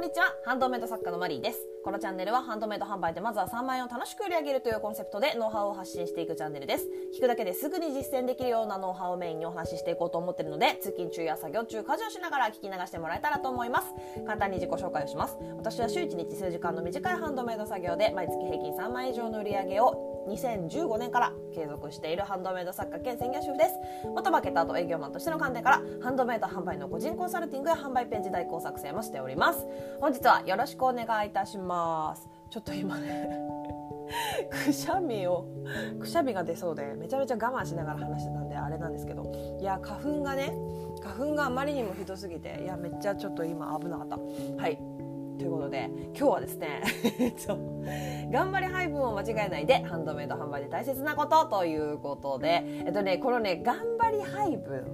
んにちは。ハンドメイド作家のマリーです。このチャンネルはハンドメイド販売でまずは3万円を楽しく売り上げるというコンセプトでノウハウを発信していくチャンネルです。聞くだけですぐに実践できるようなノウハウをメインにお話ししていこうと思ってるので通勤中や作業中家事をしながら聞き流してもらえたらと思います。簡単に自己紹介をします。私は週1日数時間の短いハンドメイド作業で毎月平均3万円以上の売り上げを2015年から継続しているハンドメイド作家兼専業主婦です。元マーケターと営業マンとしての観点からハンドメイド販売の個人コンサルティングや販売ページ代行作成もしております。本日はよろしくお願いいたします。ちょっと今ね くしゃみをくしゃみが出そうでめちゃめちゃ我慢しながら話してたんであれなんですけどいや花粉がね花粉があまりにもひどすぎていやめっちゃちょっと今危なかった。はい。ということで今日はですね 頑張り配分を間違えないでハンドメイド販売で大切なことということでえっとねこのね頑張り配分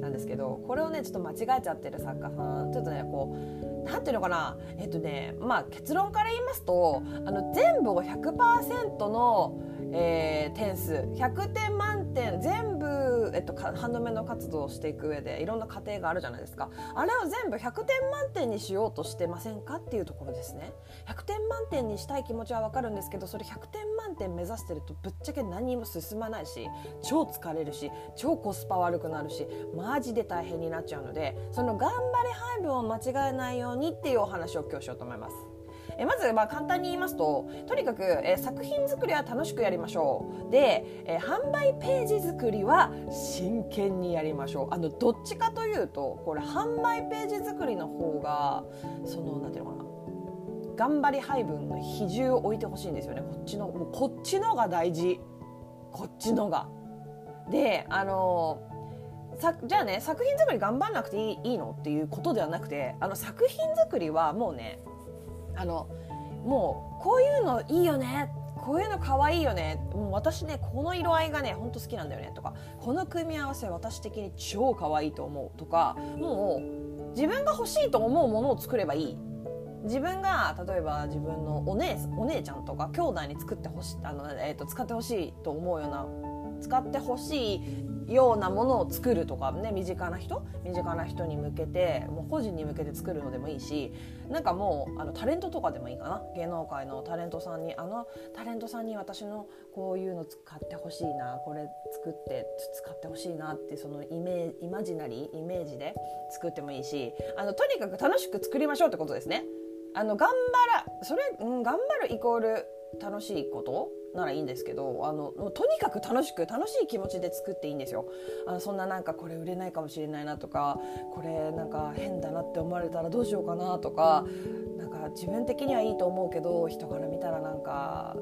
なんですけどこれをねちょっと間違えちゃってる作家さんちょっとねこうなんていうのかな？えっとねまあ結論から言いますとあの全部を100%のえー、点数100点満点全部、えっと、ハンドメイド活動をしていく上でいろんな過程があるじゃないですか。あれを全部100点満点にしようとしてませんかっていうところですね。100点満点にしたい気持ちはわかるんですけどそれ100点満点目指してるとぶっちゃけ何も進まないし超疲れるし超コスパ悪くなるしマジで大変になっちゃうのでその頑張り配分を間違えないようににっていうお話を今日しようと思います。えまずまあ簡単に言いますととにかく、え作品作りは楽しくやりましょう。で、え販売ページ作りは真剣にやりましょう。あのどっちかというとこれ販売ページ作りの方がそのなんていうのかな。頑張り配分の比重を置いてほしいんですよね。こっちのもうこっちのが大事。こっちのが。であのさじゃあね作品作り頑張んなくていいいいのっていうことではなくてあの作品作りはもうねあのもうこういうのいいよねこういうの可愛いよねもう私ねこの色合いがねほんと好きなんだよねとかこの組み合わせ私的に超可愛いと思うとかもう自分が欲しいと思うものを作ればいい。自分が例えば自分のお姉お姉ちゃんとか兄弟に作ってほしいあの、えーと使ってほしいと思うような使ってほしいようなものを作るとかね身近な人身近な人に向けてもう個人に向けて作るのでもいいしなんかもうあのタレントとかでもいいかな芸能界のタレントさんにあのタレントさんに私のこういうの使ってほしいなこれ作って使ってほしいなってそのイメイマジナリーイメージで作ってもいいしあのとにかく楽しく作りましょうってことですね。あの頑張らそれ、うん、頑張るイコール楽しいことならいいんですけどあのとにかく楽しく楽しい気持ちで作っていいんですよ。あのそんななんかこれ売れないかもしれないなとかこれなんか変だなって思われたらどうしようかなとかなんか自分的にはいいと思うけど人から見たらなんか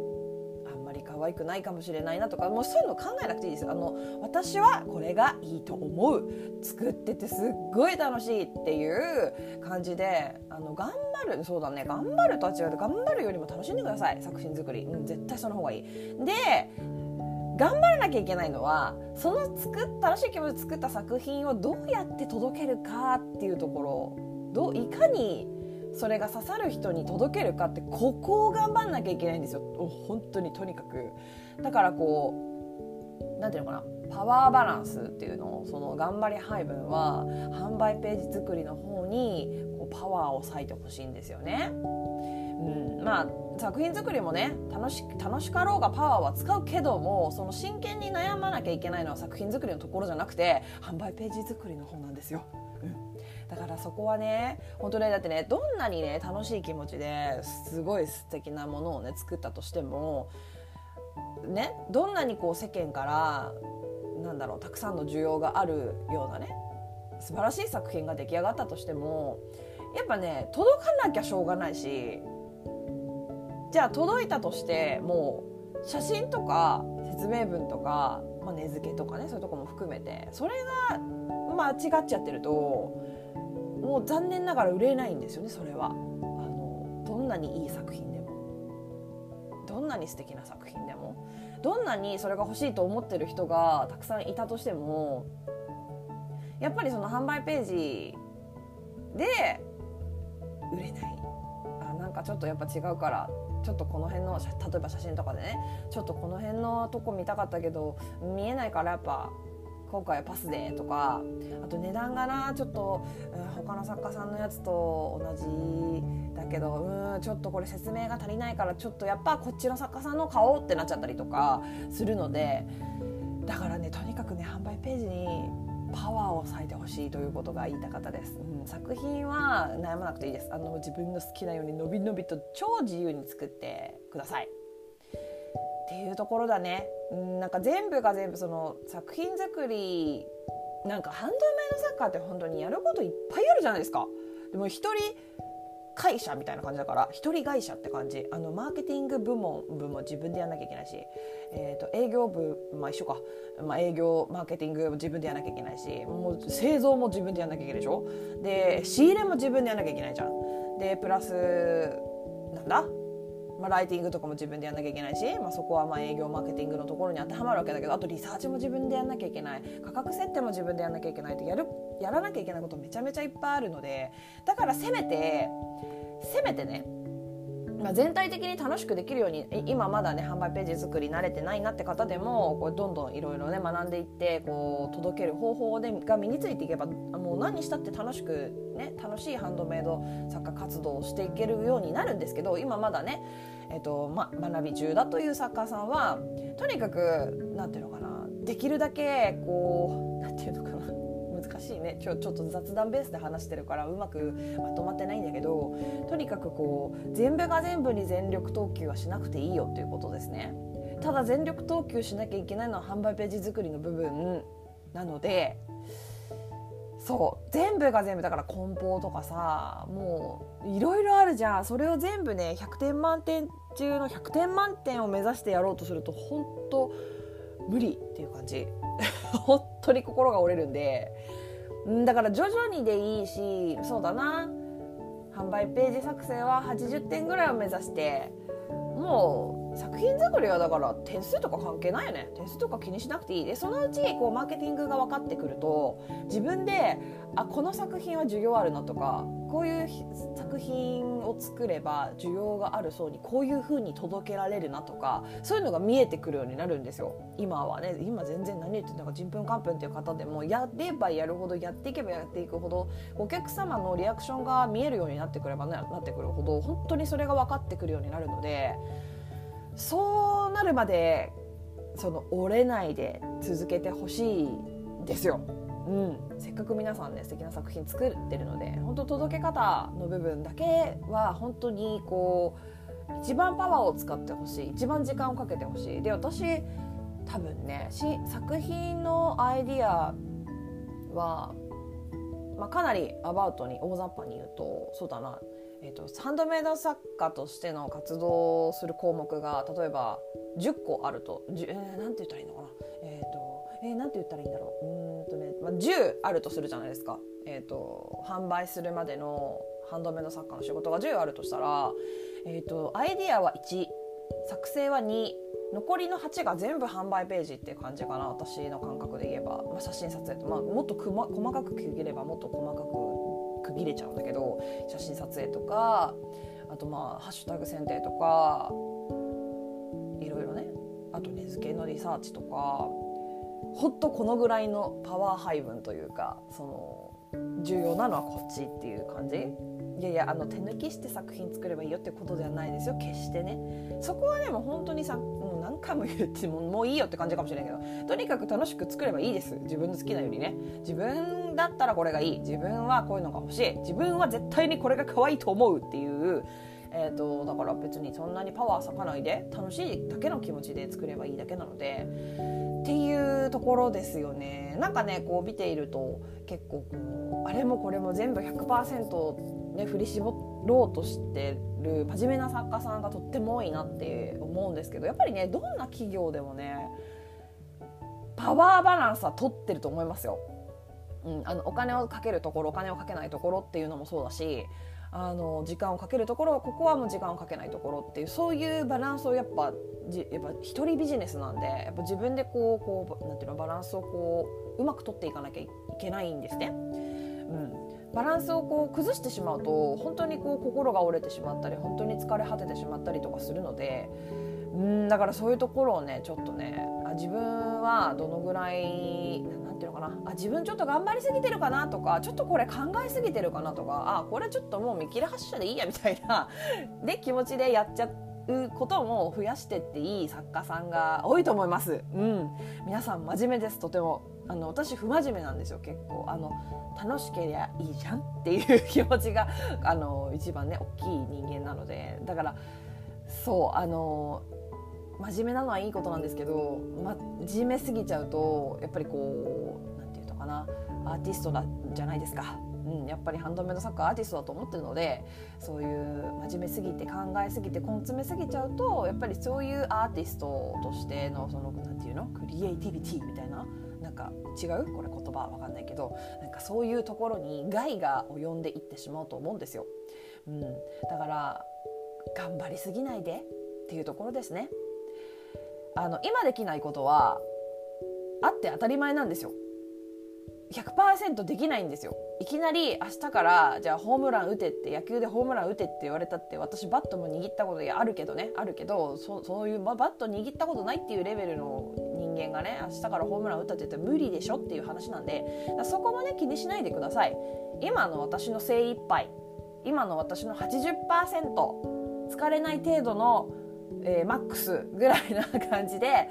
可愛くないかもしれないなとかもうそういうの考えなくていいです。あの私はこれがいいと思う。作っててすっごい楽しいっていう感じであの頑張るそうだね頑張るとは違う頑張るよりも楽しんでください。作品作り、うん、絶対その方がいい。で頑張らなきゃいけないのはその作っ楽しい気持ちで作った作品をどうやって届けるかっていうところどういかにそれが刺さる人に届けるかってここを頑張んなきゃいけないんですよ本当にとにかくだからこう何ていうのかなパワーバランスっていうのをその頑張り配分は販売ページ作りの方にこうパワーを割いてほしいんですよね。うん、まあ作品作りもね楽し楽しかろうがパワーは使うけどもその真剣に悩まなきゃいけないのは作品作りのところじゃなくて販売ページ作りの方なんですよ。だからそこはね本当ねだってねどんなにね楽しい気持ちですごい素敵なものをね作ったとしてもねどんなにこう世間からなんだろうたくさんの需要があるようなね素晴らしい作品が出来上がったとしてもやっぱね届かなきゃしょうがないしじゃあ届いたとしてもう写真とか説明文とか、まあ、値付けとかねそういうとこも含めてそれが間違っちゃってるともう残念ながら売れないんですよねそれは。あのどんなにいい作品でも。どんなに素敵な作品でも。どんなにそれが欲しいと思ってる人がたくさんいたとしてもやっぱりその販売ページで売れない。あなんかちょっとやっぱ違うからちょっとこの辺の例えば写真とかでねちょっとこの辺のとこ見たかったけど見えないからやっぱ今回はパスでとかあと値段がなちょっと、うん、他の作家さんのやつと同じだけどうんちょっとこれ説明が足りないからちょっとやっぱこっちの作家さんの買おうってなっちゃったりとかするのでだからねとにかくね販売ページにパワーを割いてほしいということが言いたかったです、うん、作品は悩まなくていいです。あの自分の好きなようにのびのびと超自由に作ってください。っていうところだね、なんか全部が全部その作品作りなんかハンドメイドサッカーって本当にやることいっぱいあるじゃないですか。でも一人会社みたいな感じだから一人会社って感じ。あのマーケティング部門部も自分でやんなきゃいけないし、えーと、営業部まあ一緒か、まあ、営業マーケティングも自分でやんなきゃいけないし。もう製造も自分でやんなきゃいけないでしょ。で仕入れも自分でやんなきゃいけないじゃん。でプラスなんだ？まあ、ライティングとかも自分でやんなきゃいけないし、まあ、そこはまあ営業マーケティングのところに当てはまるわけだけどあとリサーチも自分でやんなきゃいけない。価格設定も自分でやんなきゃいけないってやるやらなきゃいけないことめちゃめちゃいっぱいあるのでだからせめてせめてねまあ、全体的に楽しくできるように今まだね販売ページ作り慣れてないなって方でもこうどんどんいろいろね学んでいってこう届ける方法でが身についていけばもう何にしたって楽しくね楽しいハンドメイド作家活動をしていけるようになるんですけど今まだね、えーとま、学び中だという作家さんはとにかく何て言うのかなできるだけこう何て言うのかな難しいね。ちょちょっと雑談ベースで話してるからうまくまとまってないんだけどとにかくこう全部が全部に全力投球はしなくていいよということですね。ただ全力投球しなきゃいけないのは販売ページ作りの部分なのでそう。全部が全部。だから梱包とかさもういろいろあるじゃん。それを全部ね100点満点中の100点満点を目指してやろうとすると本当無理っていう感じ。本当に心が折れるんで。だから徐々にでいいしそうだな。販売ページ作成は80点ぐらいを目指してもう作品作りはだから点数とか関係ないよね。点数とか気にしなくていい。でそのうちこうマーケティングが分かってくると自分であこの作品は需要あるなとかこういう作品を作れば需要がある層にこういう風に届けられるなとかそういうのが見えてくるようになるんですよ。今はね。今全然何言ってんのかちんぷんかんぷんっていう方でもやればやるほどやっていけばやっていくほどお客様のリアクションが見えるようになってくれば、ね、なってくるほど本当にそれが分かってくるようになるので。そうなるまでその折れないで続けてほしいですよ。うん、せっかく皆さんね素敵な作品作ってるので本当届け方の部分だけは本当にこう一番パワーを使ってほしい。一番時間をかけてほしい。で私多分ね作品のアイディアは、まあ、かなりアバウトに大雑把に言うとそうだな。えーと、ハンドメイド作家としての活動する項目が例えば10個あると、えー、なんて言ったらいいのかな？えっ、ー、とえー、なんて言ったらいいんだろう？うんとね、まあ、10あるとするじゃないですか、えーと、販売するまでのハンドメイド作家の仕事が10あるとしたら、えーと、アイディアは1作成は2残りの8が全部販売ページっていう感じかな私の感覚で言えば、まあ、写真撮影と、まあ、もっと細かく区切ればもっと細かく区切れちゃうんだけど写真撮影とかあとまあハッシュタグ選定とかいろいろね。あと根付けのリサーチとかほっとこのぐらいのパワー配分というかその重要なのはこっちっていう感じ？いやいやあの手抜きして作品作ればいいよってことではないですよ。決してね。そこはでも本当にさもう何回も言ってももういいよって感じかもしれないけどとにかく楽しく作ればいいです。自分の好きなようにね。自分だったらこれがいい。自分はこういうのが欲しい。自分は絶対にこれが可愛いと思うっていうえーと、だから別にそんなにパワー割かないで楽しいだけの気持ちで作ればいいだけなのでっていうところですよねなんかねこう見ていると結構こうあれもこれも全部100%ね、振り絞ろうとしてる真面目な作家さんがとっても多いなって思うんですけどやっぱりねどんな企業でもねパワーバランスは取ってると思いますよ。うん、あのお金をかけるところお金をかけないところっていうのもそうだしあの時間をかけるところここはもう時間をかけないところっていうそういうバランスをやっぱじやっぱ一人ビジネスなんでやっぱ自分でこうこうなんていうのバランスをこううまく取っていかなきゃいけないんですね。うんバランスをこう崩してしまうと本当にこう心が折れてしまったり本当に疲れ果ててしまったりとかするのでうんだからそういうところをねちょっとねあ自分はどのぐらいなんな。あ自分ちょっと頑張りすぎてるかなとかちょっとこれ考えすぎてるかなとかあこれちょっともう見切り発車でいいやみたいな で気持ちでやっちゃうことも増やしてっていい作家さんが多いと思います。うん、皆さん真面目ですとても。あの私不真面目なんですよ結構。あの楽しけりゃいいじゃんっていう 気持ちがあの一番ね大きい人間なので。だからそうあの真面目なのはいいことなんですけど真面目すぎちゃうとやっぱりこうかなアーティストだじゃないですか。うん、やっぱりハンドメイド作家アーティストだと思ってるのでそういう真面目すぎて考えすぎて根詰めすぎちゃうとやっぱりそういうアーティストとしてのその何て言うの？クリエイティビティみたいななんか違う？これ言葉わかんないけどなんかそういうところに害が及んでいってしまうと思うんですよ。うん、だから頑張りすぎないでっていうところですね。あの今できないことはあって当たり前なんですよ100%できないんですよ。いきなり明日からじゃあホームラン打てって野球でホームラン打てって言われたって私バットも握ったことあるけどね。あるけどそそういう、ま、バット握ったことないっていうレベルの人間がね明日からホームラン打ったって言ったら無理でしょっていう話なんでそこもね気にしないでください。今の私の精一杯。今の私の80%疲れない程度のえー、マックスぐらいな感じで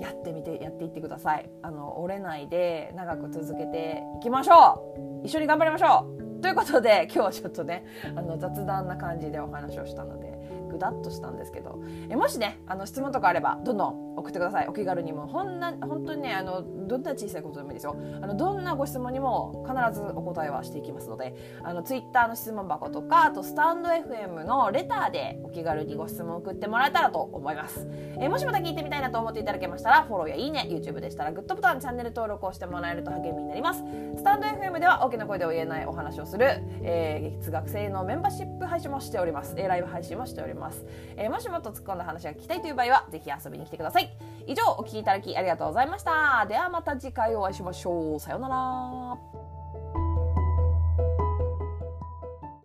やってみてやっていってください。あの折れないで長く続けていきましょう。一緒に頑張りましょう。ということで今日はちょっとねあの雑談な感じでお話をしたのでぐだっとしたんですけど。えもしねあの質問とかあればどんどん送ってください。お気軽にも。ほんな本当にねあのどんな小さいことでもいいですよ。あのどんなご質問にも必ずお答えはしていきますのであのツイッターの質問箱とかあとスタンド FM のレターでお気軽にご質問送ってもらえたらと思います。えもしまた聞いてみたいなと思っていただけましたらフォローやいいね YouTube でしたらグッドボタンチャンネル登録をしてもらえると励みになります。スタンド FM では大きな声では言えないお話をする、えー、月学生のメンバーシップ配信もしております、えー、ライブ配信もしております、えー、もしもっと突っ込んだ話が聞きたいという場合はぜひ遊びに来てください。い。以上お聴きいただきありがとうございました。ではまた次回お会いしましょう。さようなら。